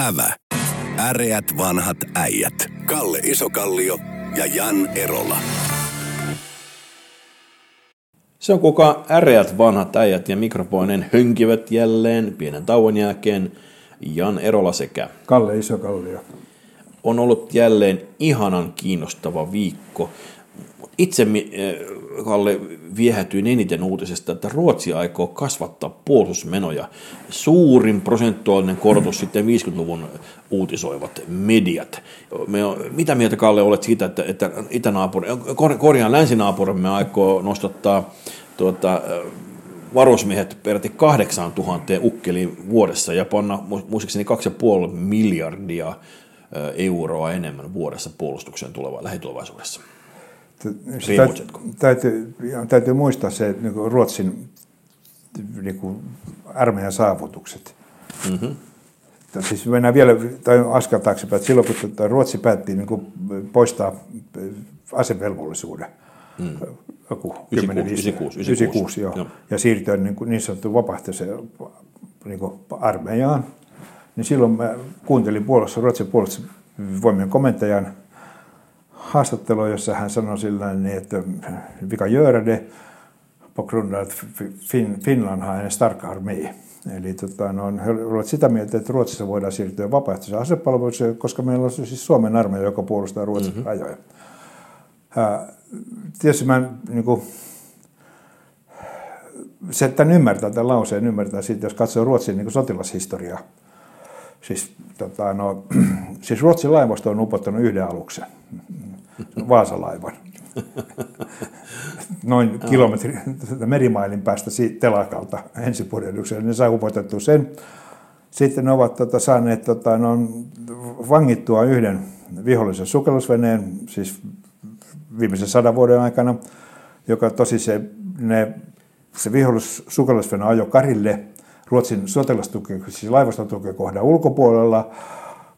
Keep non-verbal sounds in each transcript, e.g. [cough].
Ävä. Äreät vanhat äijät. Kalle Isokallio ja Jan Erola. Se on kuka äreät vanhat äijät ja mikrofoinen hönkivät jälleen pienen tauon jälkeen Jan Erola sekä Kalle Isokallio. on ollut jälleen ihanan kiinnostava viikko. Itse eh, Kalle viehätyin eniten uutisesta, että Ruotsi aikoo kasvattaa puolustusmenoja. Suurin prosentuaalinen korotus sitten 50-luvun uutisoivat mediat. Me mitä mieltä Kalle olet siitä, että, että itänaapuri, kor- korjaan länsinaapurimme aikoo nostattaa tuota, varusmiehet peräti 8000 ukkeliin vuodessa ja panna mu- muistaakseni 2,5 miljardia eh, euroa enemmän vuodessa puolustukseen tulevaa lähitulevaisuudessa. Täytyy, ja täytyy muistaa se niin kuin Ruotsin niin kuin armeijan saavutukset. Mm-hmm. Siis mennään vielä tai askel taaksepäin, että silloin kun tuota Ruotsi päätti niin kuin poistaa asevelvollisuuden, mm. joku 10, 96, 96, joo, joo. ja siirtyä niin, kuin niin sanottuun vapaaehtoiseen niin kuin armeijaan, niin silloin mä kuuntelin puolessa Ruotsin puolustusvoimien komentajan haastattelua, jossa hän sanoi sillä niin, että vika göra det på grund av att fin, Finland har en stark armé. Eli tota, no, he olivat sitä mieltä, että Ruotsissa voidaan siirtyä vapaaehtoiseen asepalvelukseen, koska meillä on siis Suomen armeija, joka puolustaa Ruotsin mm-hmm. rajoja. Ää, tietysti mä niin kuin, se, tämän ymmärtää, tämän lauseen ymmärtää siitä, jos katsoo Ruotsin niin sotilashistoriaa. Siis, tota, no, [clears throat] siis Ruotsin laivasto on upottanut yhden aluksen, Vaasalaivan. Noin kilometri merimailin päästä siitä telakalta ensipurjehdukseen. Ne sai upotettua sen. Sitten ne ovat tota, saaneet tota, no, vangittua yhden vihollisen sukellusveneen, siis viimeisen sadan vuoden aikana, joka tosi se, ne, se vihollis sukellusvene ajoi Karille Ruotsin sotilastuki, siis laivastotukikohdan ulkopuolella,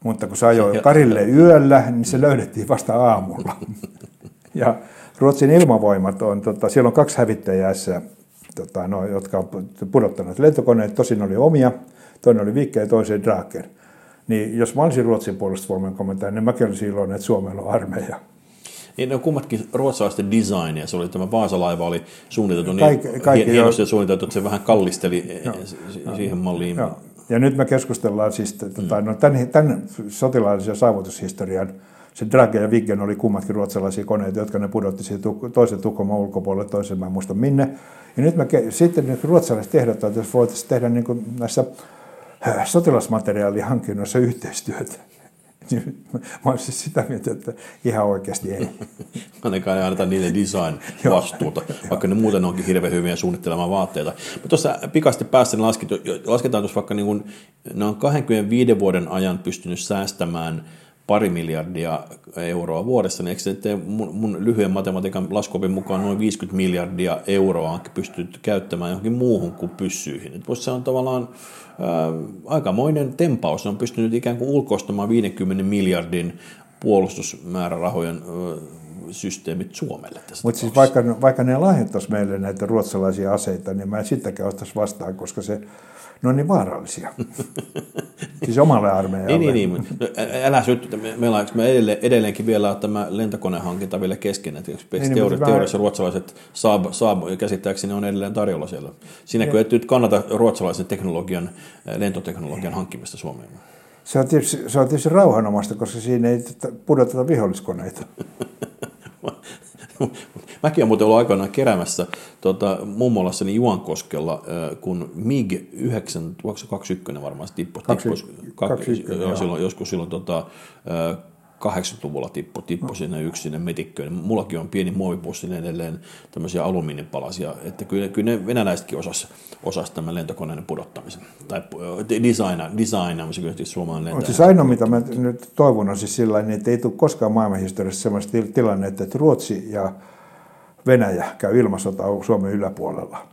mutta kun se ajoi Karille yöllä, niin se löydettiin vasta aamulla. [laughs] Ja Ruotsin ilmavoimat on, tota, siellä on kaksi hävittäjää, tota, no, jotka on pudottaneet lentokoneet, tosin oli omia, toinen oli Vikke ja toisen Draken. Niin jos mä olisin Ruotsin puolustusvoimien komentaja, niin mäkin olisin iloinen, että Suomella on armeija. Niin ne on kummatkin ruotsalaisten designia. Se oli tämä Vaasalaiva oli suunniteltu niin Kaikki- kaikki hienosti jo- suunniteltu, että se vähän kallisteli Joo. siihen malliin. Joo. Ja nyt me keskustellaan siis, tota, no, tämän, tämän sotilaallisen saavutushistorian, se Dragge ja Viggen oli kummatkin ruotsalaisia koneita, jotka ne pudotti siitä toisen Tukholman ulkopuolelle, toisen mä en muista minne. Ja nyt me, sitten nyt ruotsalaiset ehdottaa, että jos voitaisiin tehdä niin kuin näissä äh, sotilasmateriaalihankinnoissa yhteistyötä. Niin [laughs] Mä olisin siis sitä mieltä, että ihan oikeasti ei. [laughs] Ainakaan ei anneta niille design-vastuuta, [laughs] vaikka ne muuten onkin hirveän hyviä suunnittelemaan vaatteita. Mutta tuossa päässä niin laskit, lasketaan tuossa vaikka niin kuin, ne on 25 vuoden ajan pystynyt säästämään pari miljardia euroa vuodessa, niin eikö se tee mun, mun lyhyen matematiikan laskuopin mukaan noin 50 miljardia euroa on pystytty käyttämään johonkin muuhun kuin pyssyihin. Et se on tavallaan ää, aikamoinen tempaus. On pystynyt ikään kuin ulkoistamaan 50 miljardin puolustusmäärärahojen ää, systeemit Suomelle tässä Mutta siis vaikka, vaikka ne lahjoittaisi meille näitä ruotsalaisia aseita, niin mä en sittenkään ottaisi vastaan, koska se, ne on niin vaarallisia. [laughs] siis omalle armeijalle. Niin, niin, niin. ä- älä syttytä. Me, meillä on, me edelleen, edelleenkin vielä tämä lentokonehankinta vielä kesken. Että niin, teori, mutta mä- teoriassa ruotsalaiset Saab, Saab käsittääkseni on edelleen tarjolla siellä. Siinäkö et nyt kannata ruotsalaisen teknologian, lentoteknologian hankkimista Suomeen? Se on, tietysti, se on tietysti rauhanomasta, koska siinä ei pudoteta viholliskoneita. [laughs] [laughs] Mäkin olen muuten ollut aikoinaan keräämässä tuota, mummolassani Juankoskella, äh, kun MiG-9, 21 varmaan se tippui, tippui, 21, joo, joo. silloin, joskus silloin tota, 80-luvulla tippu, tippu sinne yksi sinne metikköön. Mullakin on pieni muovipussi edelleen tämmöisiä alumiinipalasia, että kyllä, kyllä ne venäläisetkin osas, osas tämän lentokoneen pudottamisen. Tai äh, designa, designaamisen kyllä suomalainen Mutta lentäjä. siis ainoa, mitä mä nyt toivon, on siis sillä tavalla, että ei tule koskaan maailmanhistoriassa sellaista til- tilannetta, että Ruotsi ja Venäjä käy ilmasotaa Suomen yläpuolella.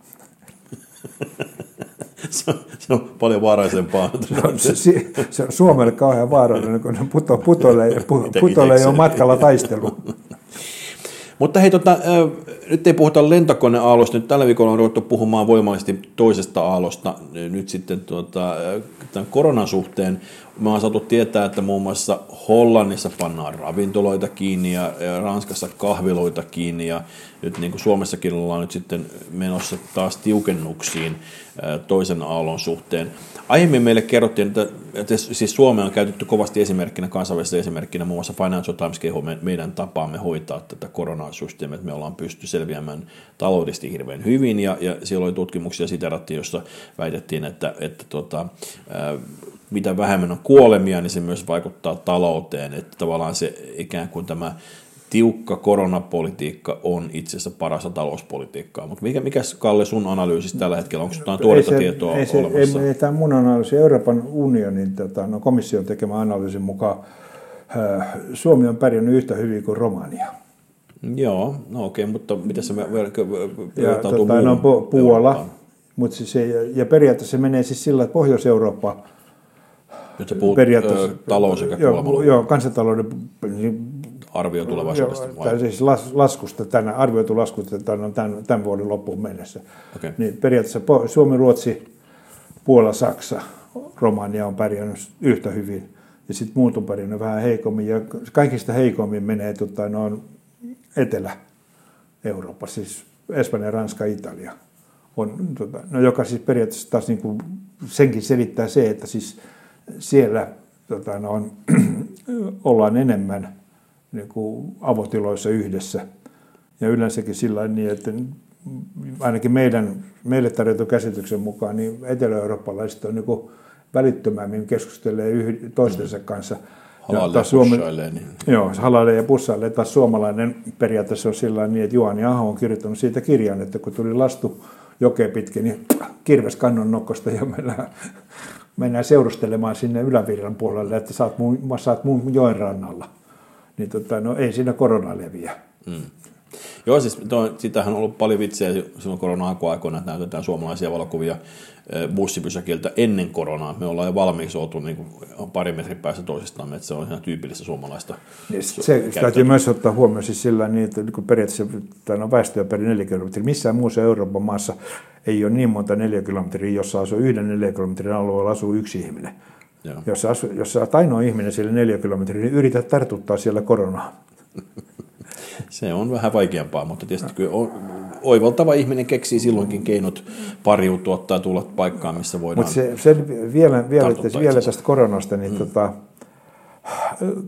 [laughs] [laughs] se, on, se on paljon vaaraisempaa. [laughs] Se, se, se on Suomelle kauhean vaarallinen, kun ne puto, putoilee, [laughs] pu, putoilee jo matkalla taisteluun. Mutta hei, tota, nyt ei puhuta lentokoneaalosta, nyt tällä viikolla on ruvettu puhumaan voimallisesti toisesta aallosta nyt sitten tuota, tämän koronan suhteen. Me on saatu tietää, että muun muassa Hollannissa pannaan ravintoloita kiinni ja Ranskassa kahviloita kiinni ja nyt niin kuin Suomessakin ollaan nyt sitten menossa taas tiukennuksiin toisen aallon suhteen. Aiemmin meille kerrottiin, että, että siis Suomea on käytetty kovasti esimerkkinä, kansainvälisenä esimerkkinä, muun muassa Financial Times kehuu meidän tapaamme hoitaa tätä koronasysteemiä, että me ollaan pysty selviämään taloudellisesti hirveän hyvin, ja, ja siellä oli tutkimuksia siterattiin, jossa väitettiin, että, että tota, mitä vähemmän on kuolemia, niin se myös vaikuttaa talouteen, että tavallaan se ikään kuin tämä tiukka koronapolitiikka on itse asiassa parasta talouspolitiikkaa. Mutta mikä, mikä Kalle sun analyysistä tällä hetkellä, onko jotain tuoretta tietoa ei se, olemassa? Ei, ei, tämä mun analyysi, Euroopan unionin tota, no, komission tekemä analyysin mukaan äh, Suomi on pärjännyt yhtä hyvin kuin Romania. Joo, no okei, okay, mutta mitä se vertautuu tota, no, Puola, mutta siis se, ja periaatteessa se menee siis sillä, että Pohjois-Eurooppa nyt sä puhut periaatteessa, talous sekä joo, joo, kansantalouden arvio tulevaisuudesta? Vai? Siis las, laskusta, tänä, arvioitu laskusta tämän, tämän, tämän vuoden loppuun mennessä. Okay. Niin periaatteessa Suomi, Ruotsi, Puola, Saksa, Romania on pärjännyt yhtä hyvin. Ja sitten muut on pärjännyt vähän heikommin. Ja kaikista heikommin menee tota, noin Etelä-Eurooppa, siis Espanja, Ranska, Italia. On, tota, no joka siis periaatteessa taas niin kuin senkin selittää se, että siis siellä tota, no, on, [clears throat] ollaan enemmän niin kuin avotiloissa yhdessä. Ja yleensäkin sillä niin, että ainakin meidän, meille tarjotun käsityksen mukaan, niin etelä-eurooppalaiset on niin kuin välittömämmin keskustelee toistensa kanssa. Halalle ja Suomi, niin. Joo, halalle ja pussaille. Taas suomalainen periaatteessa on sillä niin, että Juhani Aho on kirjoittanut siitä kirjan, että kun tuli lastu jokeen pitkin, niin kirves kannon nokosta ja mennään, mennään seurustelemaan sinne ylävirran puolelle, että saat mun, saat mun joen rannalla niin tota, no ei siinä korona leviä. Mm. Joo, siis to, sitähän on ollut paljon vitsejä silloin korona-aikoina, että näytetään suomalaisia valokuvia bussipysäkiltä ennen koronaa. Me ollaan jo valmiiksi oltu niin kuin pari metrin päässä toisistaan, että se on ihan tyypillistä suomalaista. Niin, se, se täytyy myös ottaa huomioon siis sillä niin, että niin periaatteessa tämä on väestöä per kilometriä. Missään muussa Euroopan maassa ei ole niin monta kilometriä, jossa asuu yhden kilometrin alueella asuu yksi ihminen. Joo. Jos, asu, jos olet ainoa ihminen siellä neljä kilometriä, niin yritä tartuttaa siellä koronaa. [laughs] Se on vähän vaikeampaa, mutta tietysti kyllä oivaltava ihminen keksii silloinkin keinot pariutua tai tulla paikkaan, missä voidaan Mutta se, se vielä, vielä, vielä tästä koronasta, niin mm. tota,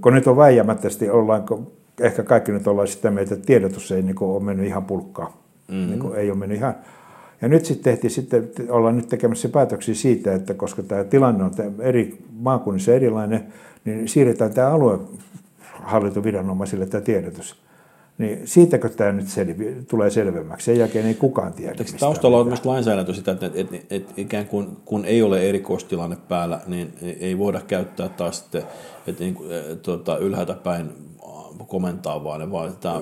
kun nyt on väijämättästi, ollaanko, ehkä kaikki nyt ollaan sitä mieltä, että tiedotus ei niin ole mennyt ihan pulkkaan. Mm-hmm. Niin ei ole mennyt ihan ja nyt sitten tehtiin, sitten ollaan nyt tekemässä päätöksiä siitä, että koska tämä tilanne on eri maakunnissa erilainen, niin siirretään tämä aluehallintoviranomaisille tämä tiedotus. Niin siitäkö tämä nyt selvi, tulee selvemmäksi? Sen jälkeen ei kukaan tiedä. Eikö taustalla on myös lainsäädäntö sitä, että, että, että, että ikään kuin kun ei ole erikoistilanne päällä, niin ei voida käyttää taas sitten että niin, tuota, ylhäältä päin komentaa, vaan, vaan tämä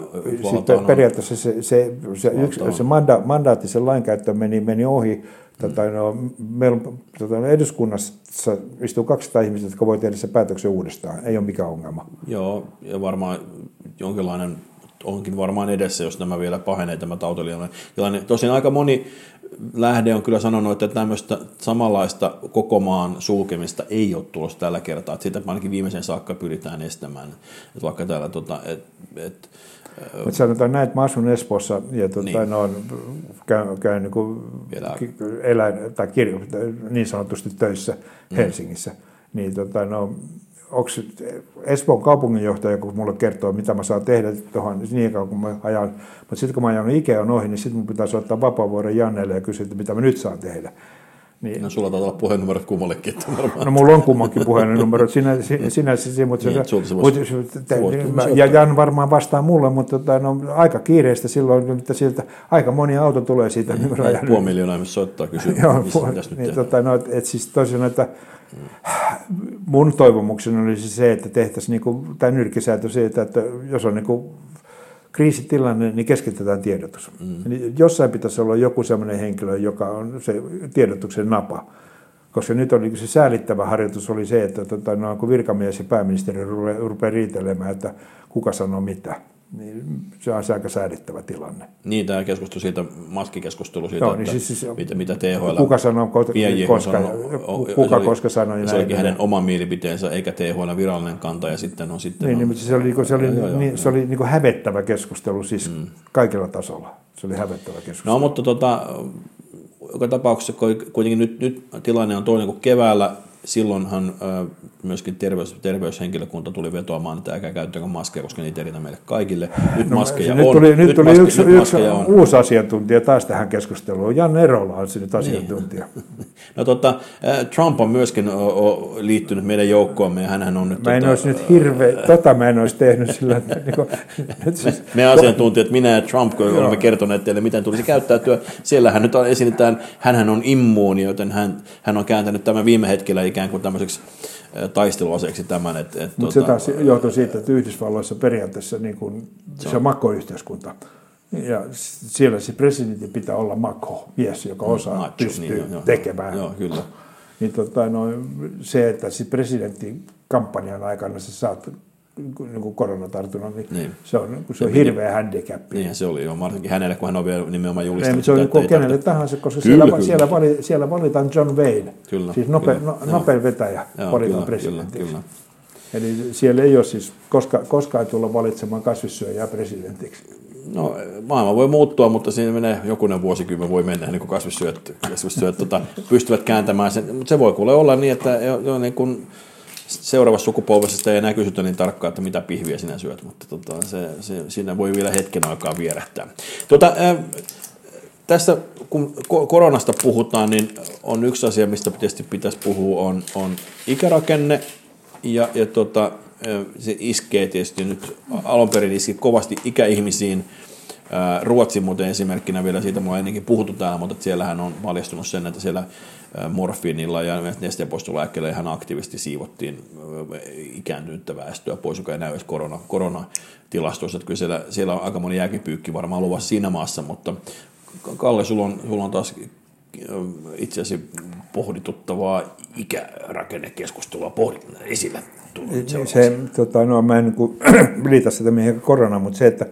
Sitten on, periaatteessa se, se, se, yksi, se manda, mandaatti, sen lainkäyttö meni, meni ohi. Tota, no, meillä on, tota, eduskunnassa istuu 200 ihmistä, jotka voi tehdä se päätöksen uudestaan. Ei ole mikään ongelma. Joo, ja varmaan jonkinlainen onkin varmaan edessä, jos nämä vielä pahenee tämä tautilijainen. Tosin aika moni lähde on kyllä sanonut, että tämmöistä samanlaista koko maan sulkemista ei ole tulossa tällä kertaa. Että sitä ainakin viimeisen saakka pyritään estämään. Että vaikka täällä, tota, et, et, mutta sanotaan näin, että mä asun Espoossa ja tuota, niin. no, käyn, käyn niin kuin eläin, tai kirjo, niin sanotusti töissä mm. Helsingissä. Niin tota, no, onko Espoon kaupunginjohtaja, kun mulle kertoo, mitä mä saan tehdä tuohon niin kauan, kun mä ajan. Mutta sitten kun mä ajan Ikean ohi, niin sitten mun pitää soittaa Vapaavuoren Jannelle ja kysyä, että mitä mä nyt saan tehdä. Niin. No sulla taitaa olla puheennumerot kummallekin. Että varmaan. No mulla on kummankin puheennumerot. Sinä, sinä, sinä, mutta niin, se, voisi, mutta, ja Jan varmaan vastaa mulle, mutta tota, no, aika kiireistä silloin, että sieltä aika moni auto tulee siitä. Niin, niin, puoli miljoonaa ihmistä soittaa kysyä, Joo, missä, niin, tota, no, et, siis tosiaan, että mun toivomukseni olisi se, että tehtäisiin niin kuin, tämä nyrkisäätö siitä, että jos on niin kuin kriisitilanne, niin keskitetään tiedotus. Mm. Eli jossain pitäisi olla joku sellainen henkilö, joka on se tiedotuksen napa. Koska nyt on niin se säälittävä harjoitus oli se, että tota, no, kun virkamies ja pääministeri rupeaa riitelemään, että kuka sanoo mitä. Niin se on se aika säädittävä tilanne. Niin, tämä keskustelu siitä, maskikeskustelu siitä, Joo, niin että siis- siis- mitä, mitä THL... Kuka sanoo, koska, sanoi- kuka se oli- koska sanoi Se näin. olikin hänen oma mielipiteensä, eikä THL virallinen kanta, ja sitten on sitten... Niin, on, niin, mutta se oli, niinku- se oli, Joo, joo, niin, se oli niin hävettävä keskustelu siis mm. kaikilla tasolla. Se oli hävettävä keskustelu. No mutta tota, joka tapauksessa kuitenkin nyt, nyt tilanne on toinen kuin keväällä, silloinhan myöskin terveys, terveyshenkilökunta tuli vetoamaan, että älkää käyttäkö maskeja, koska niitä ei riitä meille kaikille. Nyt no, maskeja nyt on. tuli, nyt tuli maske- yksi, nyt yksi on. uusi asiantuntija taas tähän keskusteluun. Jan Erola on se nyt asiantuntija. [laughs] No tota, Trump on myöskin liittynyt meidän joukkoomme ja hänhän on nyt... Mä en tota, olisi nyt hirveä, tota mä en olisi tehnyt sillä, että [laughs] niin kuin, nyt siis, Me asiantuntijat, minä ja Trump, kun olemme kertoneet teille, miten tulisi käyttäytyä. Siellähän nyt on esitetään, hänhän on immuuni, joten hän, hän on kääntänyt tämän viime hetkellä ikään kuin tämmöiseksi taisteluaseeksi tämän. Että, että, mutta se taas johtui siitä, että Yhdysvalloissa periaatteessa niin kuin, se on makkoyhteiskunta. Ja siellä se presidentti pitää olla makko, mies, joka osaa, macho, pystyy niin, joo, joo. tekemään. Joo, kyllä. Niin tota, no, se, että se presidentin kampanjan aikana sä saat niin kuin koronatartunnan, niin, Niin. se on, se on hirveä handicap. Niinhän se oli jo, varsinkin hänelle, kun hän on vielä nimenomaan julistanut. mutta se on niin kuin kenelle tarvitse- tahansa, koska Kyllä, siellä, kyllä. siellä, vali, siellä valitaan John Wayne, Kyllä, siis nope, kyllä, no, nopein vetäjä valitaan kyllä, kyllä, kyllä. Eli siellä ei ole siis koska, koskaan tulla valitsemaan kasvissyöjää presidentiksi. No, maailma voi muuttua, mutta siinä menee jokunen vuosikymmen voi mennä, niin kuin kasvissyöt, kasvissyöt tota, pystyvät kääntämään sen. Mutta se voi kuule olla niin, että jo, jo niin kun seuraavassa sukupolvessa sitä ei enää kysytä niin tarkkaan, että mitä pihviä sinä syöt, mutta tota, se, se, siinä voi vielä hetken aikaa vierähtää. Tota, ää, tässä kun ko- koronasta puhutaan, niin on yksi asia, mistä tietysti pitäisi puhua, on, on ikärakenne. Ja, ja tota, se iskee tietysti nyt, alun perin iski kovasti ikäihmisiin. Ruotsi muuten esimerkkinä vielä siitä, mulla ennenkin puhuttu täällä, mutta siellähän on paljastunut sen, että siellä morfiinilla ja nesteenpoistolääkkeellä ihan aktiivisesti siivottiin ikääntynyttä väestöä pois, joka ei näy edes korona, koronatilastoissa. Että kyllä siellä, siellä on aika moni jääkipyykki varmaan luvassa siinä maassa, mutta Kalle, sulla on, sulla on taas itse asiassa pohdituttavaa ikärakennekeskustelua pohdit esillä. seuraavaksi. Se, tota, no, mä en niin [clears throat] liitä sitä mihin korona, mutta se, että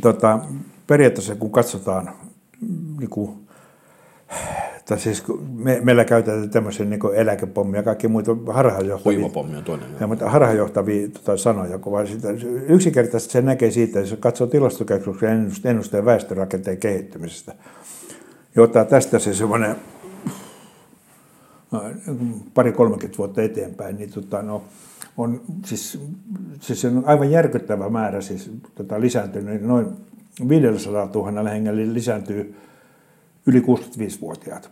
tota, periaatteessa kun katsotaan, niin kuin, tai siis me, meillä käytetään tämmöisen niin eläkepommia ja kaikki muita harhaanjohtavia, Huivapommi on toinen. ja, mutta harhaanjohtavia tota, sanoja, kun vaan sitä, yksinkertaisesti se näkee siitä, jos katsoo tilastokeskuksen ennust- ennusteen väestörakenteen kehittymisestä, ja ottaa tästä se semmoinen pari 30 vuotta eteenpäin, niin tota, no, on siis, siis on aivan järkyttävä määrä siis, tota, lisääntynyt. Noin 500 000 hengellä lisääntyy yli 65-vuotiaat.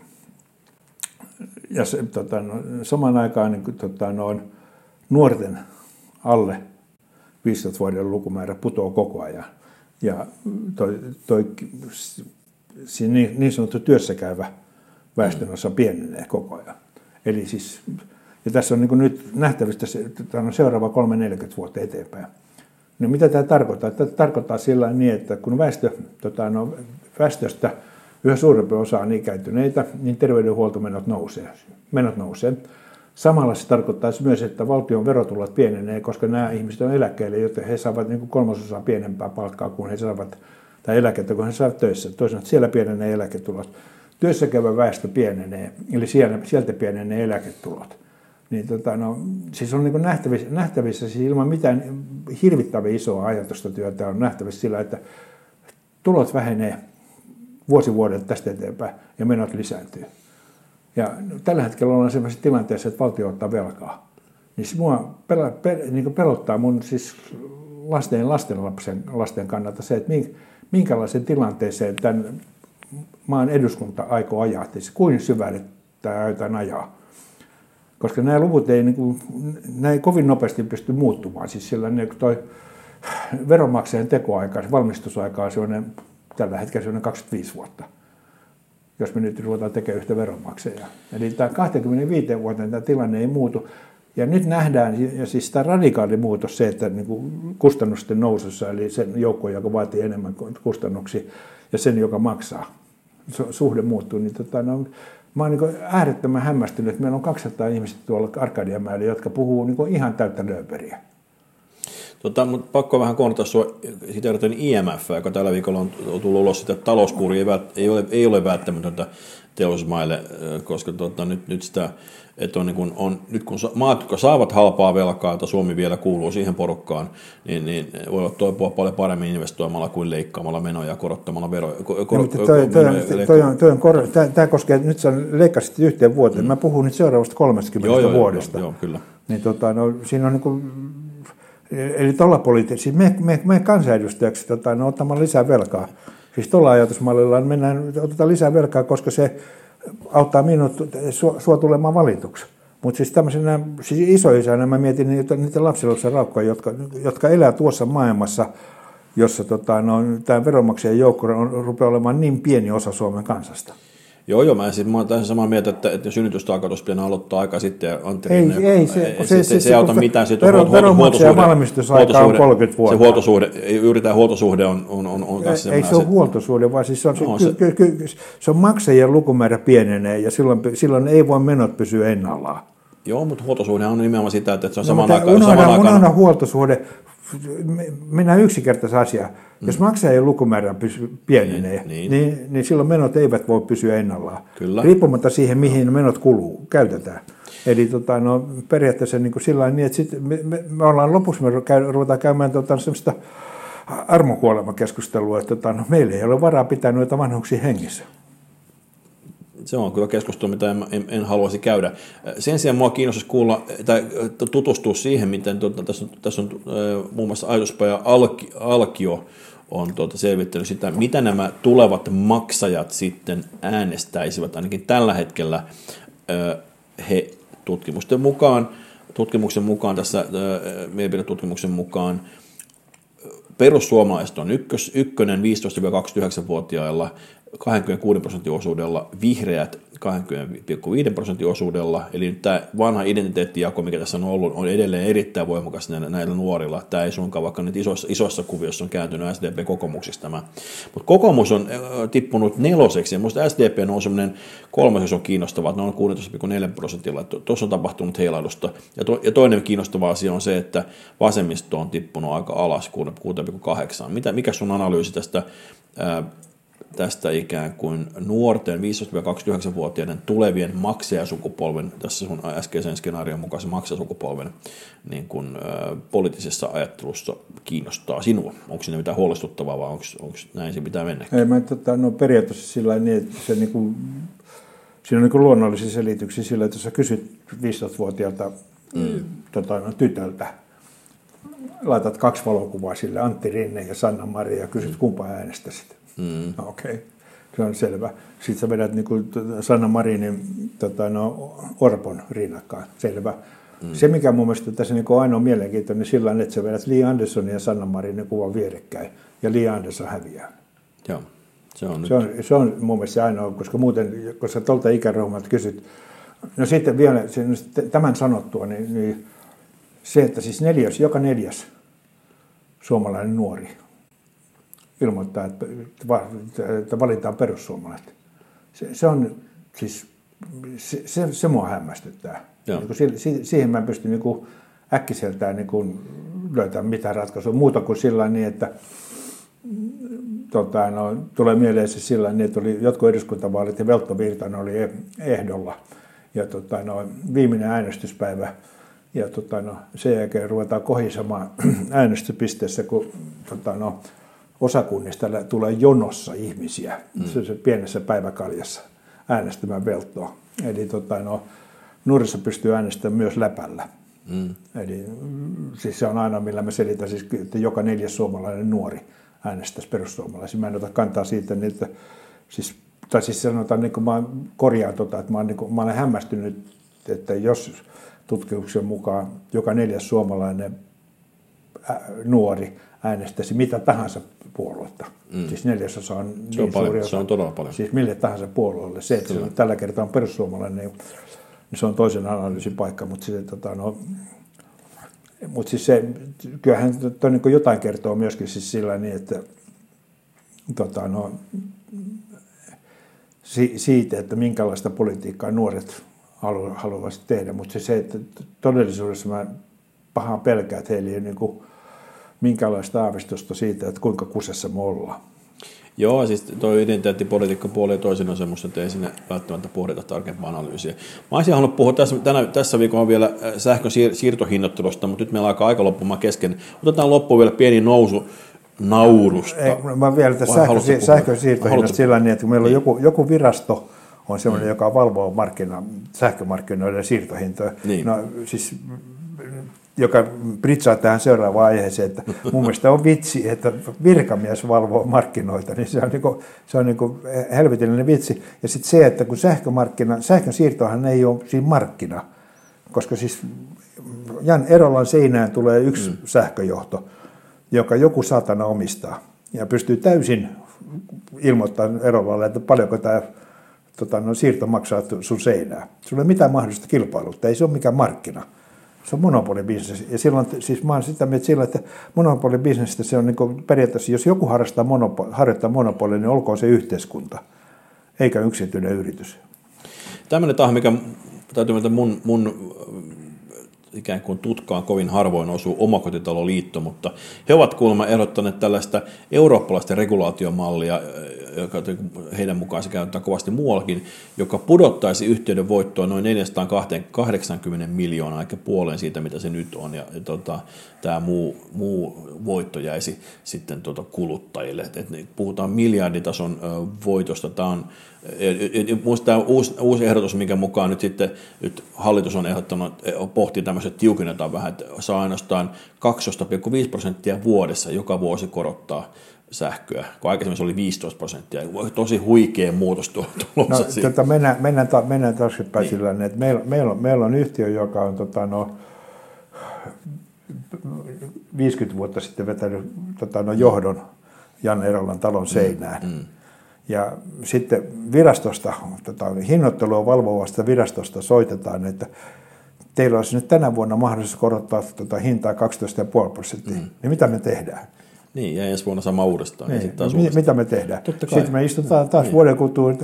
Ja se, tota, no, samaan aikaan niin, tota, no, nuorten alle 15-vuotiaiden lukumäärä putoaa koko ajan. Ja toi, toi, niin, niin sanottu työssäkäyvä väestönosa pienenee koko ajan. Eli siis, ja tässä on niin nyt nähtävissä se, että on seuraava 3-40 vuotta eteenpäin. No mitä tämä tarkoittaa? Tämä tarkoittaa sillä niin, että kun väestö, tota, no, väestöstä yhä suurempi osa on ikääntyneitä, niin terveydenhuoltomenot nousee. Menot nousee. Samalla se tarkoittaisi myös, että valtion verotulot pienenee, koska nämä ihmiset on eläkkeelle, joten he saavat niin kolmasosaa pienempää palkkaa kuin he saavat, tai eläkettä kuin he saavat töissä. Toisaalta siellä pienenee eläketulot. Työssä käyvä väestö pienenee, eli siellä, sieltä pienenee eläketulot. Niin tota, no, siis on niin nähtävissä, nähtävissä siis ilman mitään hirvittävän isoa ajatusta työtä on nähtävissä sillä, että tulot vähenee vuosi vuodelta tästä eteenpäin ja menot lisääntyy. Ja tällä hetkellä ollaan sellaisessa tilanteessa, että valtio ottaa velkaa. Niin se mua pel, pel, niin pelottaa mun siis lasten lasten lapsen, lasten kannalta se, että minkälaisen tilanteeseen tämän maan eduskunta aikoo ajaa, siis kuin syvälle tämä ajaa. Koska nämä luvut ei, niin kuin, nämä ei kovin nopeasti pysty muuttumaan. Siis sillä niin toi veronmaksajan tekoaika, valmistusaika on sellainen, tällä hetkellä sellainen 25 vuotta jos me nyt ruvetaan tekemään yhtä veronmaksajaa. Eli tämä 25 vuoteen tämä tilanne ei muutu. Ja nyt nähdään, ja siis tämä radikaali muutos, se, että niin kuin kustannusten nousussa, eli sen joukko, joka vaatii enemmän kustannuksia, ja sen, joka maksaa, suhde muuttuu, niin tota, no, mä oon niin äärettömän hämmästynyt, että meillä on 200 ihmistä tuolla Arkadianmäellä, jotka puhuu niin ihan täyttä lööperiä. Tota, mutta pakko vähän kohdata sinua, sitä IMF, joka tällä viikolla on tullut ulos että talouskuuri ei, ei, ole, ei ole välttämätöntä teollisuusmaille, koska tota, nyt, nyt sitä että on, niin kun, on, nyt kun maat, jotka saavat halpaa velkaa, että Suomi vielä kuuluu siihen porukkaan, niin, niin voivat toipua paljon paremmin investoimalla kuin leikkaamalla menoja ja korottamalla veroja. Kor, no, toi, toi, toi, toi, on, toi on kor- tämä, tämä koskee, nyt sä leikkasit yhteen vuoteen, mm. mä puhun nyt seuraavasta 30 joo, joo, vuodesta. Joo, joo, kyllä. Niin, tota, no, siinä on niin kuin, eli tuolla poliittisesti, siis me, me, me kansanedustajaksi tota, no, ottamaan lisää velkaa. Siis tuolla ajatusmallilla mennään, otetaan lisää velkaa, koska se auttaa minut sua, tulemaan valituksi. Mutta siis tämmöisenä siis isoisänä mä mietin niitä, niitä lapsilapsen raukkoja, jotka, jotka elää tuossa maailmassa, jossa tota, no, tämä veronmaksajien joukko on, rupeaa olemaan niin pieni osa Suomen kansasta. Joo, joo, mä, siis, mä olen täysin samaa mieltä, että, että synnytystarkoitus pitää aloittaa aika sitten. Antti ei, Rinne, ei, se, ei, se, se, se, se ei auta mitään. Siitä vero, huolto, veronmaksajan valmistusaika on 30 vuotta. Se huoltosuhde, juuri tämä huoltosuhde on, on, on, on kanssa Ei se ole huoltosuhde, vaan siis se on, no, se, ky, ky, ky, se on maksajien lukumäärä pienenee ja silloin, silloin ei voi menot pysyä ennallaan. Joo, mutta huoltosuhde on nimenomaan sitä, että se on no, saman aikaan. Unohda, unohda huoltosuhde. Mennään yksinkertaisen asiaan. Mm. Jos maksajien lukumäärä pysy, pienenee, niin, niin. Niin, niin silloin menot eivät voi pysyä ennallaan. Kyllä. Riippumatta siihen, mihin menot kuluu, käytetään. Eli tota, no, periaatteessa niin kuin sillä niin, että sit me, me, me, ollaan lopussa, me käy, ruvetaan käymään tota, semmoista armokuolema-keskustelua, että tota, no, meillä ei ole varaa pitää noita vanhuksia hengissä se on kyllä keskustelu, mitä en, en, en haluaisi käydä. Sen sijaan mua kiinnostaisi kuulla tai tutustua siihen, miten tuota, tässä on, tässä on äh, muun muassa ajatuspaja Alki, Alkio on tuota, selvittänyt sitä, mitä nämä tulevat maksajat sitten äänestäisivät. Ainakin tällä hetkellä äh, he tutkimusten mukaan, tutkimuksen mukaan tässä äh, mielipidetutkimuksen mukaan perussuomalaiset on ykkös, ykkönen 15-29-vuotiailla, 26 prosentin osuudella, vihreät 20,5 prosentin osuudella, eli nyt tämä vanha identiteettijako, mikä tässä on ollut, on edelleen erittäin voimakas näillä nuorilla. Tämä ei suinkaan vaikka nyt isoissa, isoissa kuviossa on kääntynyt SDP-kokoomuksista tämä. Mutta kokoomus on tippunut neloseksi, ja minusta SDP on semmoinen kolmas, on kiinnostava, että ne on 16,4 prosentilla. Tuossa on tapahtunut heilailusta. Ja, to, ja toinen kiinnostava asia on se, että vasemmisto on tippunut aika alas 6,8. Mitä, mikä sun analyysi tästä ää, tästä ikään kuin nuorten 15-29-vuotiaiden tulevien maksajasukupolven, tässä sun äskeisen skenaarion mukaisen maksajasukupolven niin kuin, ä, poliittisessa ajattelussa kiinnostaa sinua? Onko siinä mitään huolestuttavaa vai onko, onko näin se pitää mennä? Ei, mä tota, no periaatteessa sillä niin, että se niin kuin, siinä on niin kuin luonnollisia selityksiä sillä, että jos sä kysyt 15-vuotiaalta mm. tota, no, tytöltä, laitat kaksi valokuvaa sille, Antti Rinne ja Sanna Maria, ja kysyt kumpa äänestäsit Mm. Okei, okay. se on selvä. Sitten sä vedät niin kuin Sanna Marinin tota, no, Orpon rinnakkaan, selvä. Mm. Se, mikä mun mielestä tässä niin on ainoa mielenkiintoinen niin sillä että sä vedät Lee Anderson ja Sanna Marinin kuvan vierekkäin, ja Lee Anderson häviää. Joo. Se on, se, on, se on mun mielestä se ainoa, koska muuten, kun sä tuolta ikäryhmältä kysyt, no sitten vielä tämän sanottua, niin, niin se, että siis neljäs, joka neljäs suomalainen nuori ilmoittaa, että, että valitaan perussuomalaiset. Se, se on siis, se, se, se mua hämmästyttää. Niin kuin, siihen mä en pysty niin kuin äkkiseltään niin kuin löytämään mitään ratkaisua muuta kuin sillä niin, että tota, no, tulee mieleen se sillä niin, että oli jotkut eduskuntavaalit ja Veltto Virtanen oli ehdolla. Ja tota, no, viimeinen äänestyspäivä ja tota, no, sen jälkeen ruvetaan kohisemaan [clears throat] äänestyspisteessä, kun tota, no, osakunnista tulee jonossa ihmisiä mm. se pienessä päiväkaljassa äänestämään veltoa. Eli tota, no, Nurissa pystyy äänestämään myös läpällä. Mm. Eli siis se on aina, millä me selitän, siis, että joka neljäs suomalainen nuori äänestäisi perussuomalaisia. Mä en ota kantaa siitä, niin että siis, tai siis sanotaan, niin kuin mä korjaan tota, että mä, olen, niin kuin, mä olen hämmästynyt, että jos tutkimuksen mukaan joka neljäs suomalainen nuori äänestäisi mitä tahansa puoluetta. Mm. Siis neljäsosa on se niin on paljon, suuri osa. Se on todella paljon. Siis mille tahansa puolueelle. Se, että se on, tällä kertaa on perussuomalainen, niin, niin se on toisen analyysin paikka, mutta sitten tota, no, mutta siis se, kyllähän to, niin jotain kertoo myöskin siis sillä niin, että tota, no, si, siitä, että minkälaista politiikkaa nuoret halu, haluaisivat tehdä, mutta se, se, että todellisuudessa mä pahaan pelkään, että heillä ei niin kuin, minkälaista aavistusta siitä, että kuinka kusessa me ollaan. Joo, siis tuo identiteettipolitiikka puoli ja toisin on semmoista, että ei sinne välttämättä pohdita tarkempaa analyysiä. Mä olisin halunnut puhua tässä, tänä, tässä viikolla vielä äh, sähkön siir- siirtohinnottelusta, mutta nyt meillä alkaa aika loppumaan kesken. Otetaan loppuun vielä pieni nousu naurusta. Ei, mä vielä tästä sähkö, sähkön siirtohinnasta sillä niin, että meillä on niin. joku, joku virasto, on sellainen, mm. joka valvoo markkina, sähkömarkkinoiden siirtohintoja. Niin. No, siis joka pritsaa tähän seuraavaan aiheeseen, että mun mielestä on vitsi, että virkamies valvoo markkinoita, niin se on, niin kuin, se on niin kuin helvetillinen vitsi. Ja sitten se, että kun sähkömarkkina, sähkön siirtohan ei ole siinä markkina, koska siis Jan Erolan seinään tulee yksi mm. sähköjohto, joka joku satana omistaa ja pystyy täysin ilmoittamaan Erolalle, että paljonko tämä tota, no, siirto maksaa sun seinään. Sulla ei ole mitään mahdollista kilpailutta, ei se ole mikään markkina. Se on monopolibisnes. Ja silloin, siis mä olen sitä mieltä sillä, että monopolibisnestä se on niin periaatteessa, jos joku harrastaa monopoli, harjoittaa monopolia, niin olkoon se yhteiskunta, eikä yksityinen yritys. Tämmöinen taho, mikä täytyy myöntää mun, mun ikään kuin tutkaan kovin harvoin osuu omakotitaloliitto, mutta he ovat kuulemma ehdottaneet tällaista eurooppalaista regulaatiomallia, joka heidän mukaan se käytetään kovasti muuallakin, joka pudottaisi yhteyden voittoa noin 480 miljoonaa, eikä puoleen siitä, mitä se nyt on, ja, ja tota, tämä muu, muu voitto jäisi sitten tota kuluttajille. Et, et, puhutaan miljarditason voitosta. Tämä on Minusta tämä uusi, uusi ehdotus, minkä mukaan nyt sitten nyt hallitus on ehdottanut, pohtii tämmöiset tiukennetaan vähän, että saa ainoastaan 12,5 prosenttia vuodessa joka vuosi korottaa sähköä, kun aikaisemmin se oli 15 prosenttia. Tosi huikea muutos tulossa. No, tota, mennään, mennään, ta, mennään taaksepäin niin. sillä että meillä, meillä, on, meillä on yhtiö, joka on tota, no, 50 vuotta sitten vetänyt tota, no, johdon Jan Erolan talon seinään. Mm, mm. Ja sitten virastosta, tota, hinnoittelua valvovasta virastosta soitetaan, että teillä olisi nyt tänä vuonna mahdollisuus korottaa tota hintaa 12,5 prosenttia. Mm. Niin mitä me tehdään? Niin, ja ensi vuonna sama uudestaan. Niin, taas uudestaan. mitä me tehdään? Sitten me istutaan taas niin. vuoden kuluttua,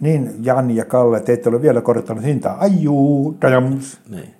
niin Jan ja Kalle, te ette ole vielä korottanut hintaa. Ajuu, tajams. Niin.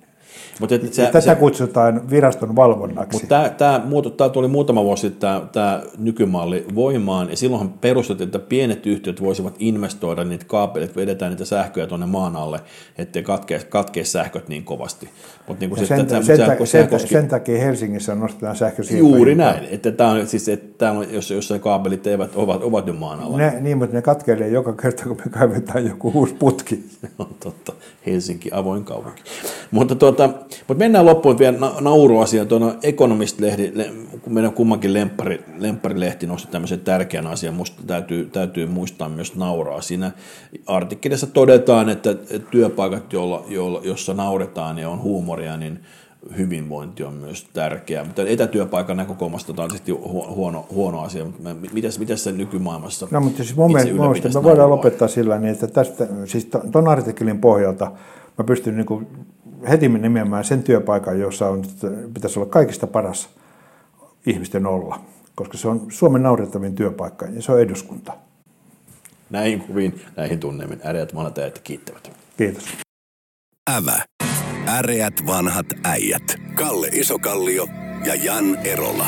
Mutta et se, Tätä se, kutsutaan viraston valvonnaksi. Mutta tämä, tämä, tämä tuli muutama vuosi sitten tämä, tämä nykymalli voimaan, ja silloinhan perustettiin, että pienet yhtiöt voisivat investoida niitä kaapelit, vedetään niitä sähköjä tuonne maan alle, ettei katkea, katkea sähköt niin kovasti. Mut niin kuin sen, sen, sen, sen, sen, koski... sen takia Helsingissä nostetaan sähkösiirtoja. Juuri näin, että tämä on, siis, että tämä on, jos, jos kaapelit eivät, ovat, ovat jo maan alla. Ne, niin, mutta ne katkeilee joka kerta, kun me kaivetaan joku uusi putki. on totta, Helsinki, avoin kaupunki. Mutta tuota, mutta mennään loppuun vielä na- nauruasiaan. Tuona Economist-lehti, kun meidän kummankin lemppari, lempparilehti nosti tämmöisen tärkeän asian, musta täytyy, täytyy muistaa myös nauraa. Siinä artikkelissa todetaan, että työpaikat, joilla, joilla, jossa nauretaan ja on huumoria, niin hyvinvointi on myös tärkeää. Mutta etätyöpaikan näkökulmasta tämä on tietysti huono, huono asia, mutta mitäs, mitäs se nykymaailmassa No mutta siis mun mielestä me voidaan lopettaa sillä niin, että tästä, siis tuon artikkelin pohjalta mä pystyn niin heti nimeämään sen työpaikan, jossa on, pitäisi olla kaikista paras ihmisten olla, koska se on Suomen naurettavin työpaikka ja se on eduskunta. Näihin kuviin, näihin tunnelmiin äreät vanhat äijät kiittävät. Kiitos. Ävä. Äreät vanhat äijät. Kalle Isokallio ja Jan Erola.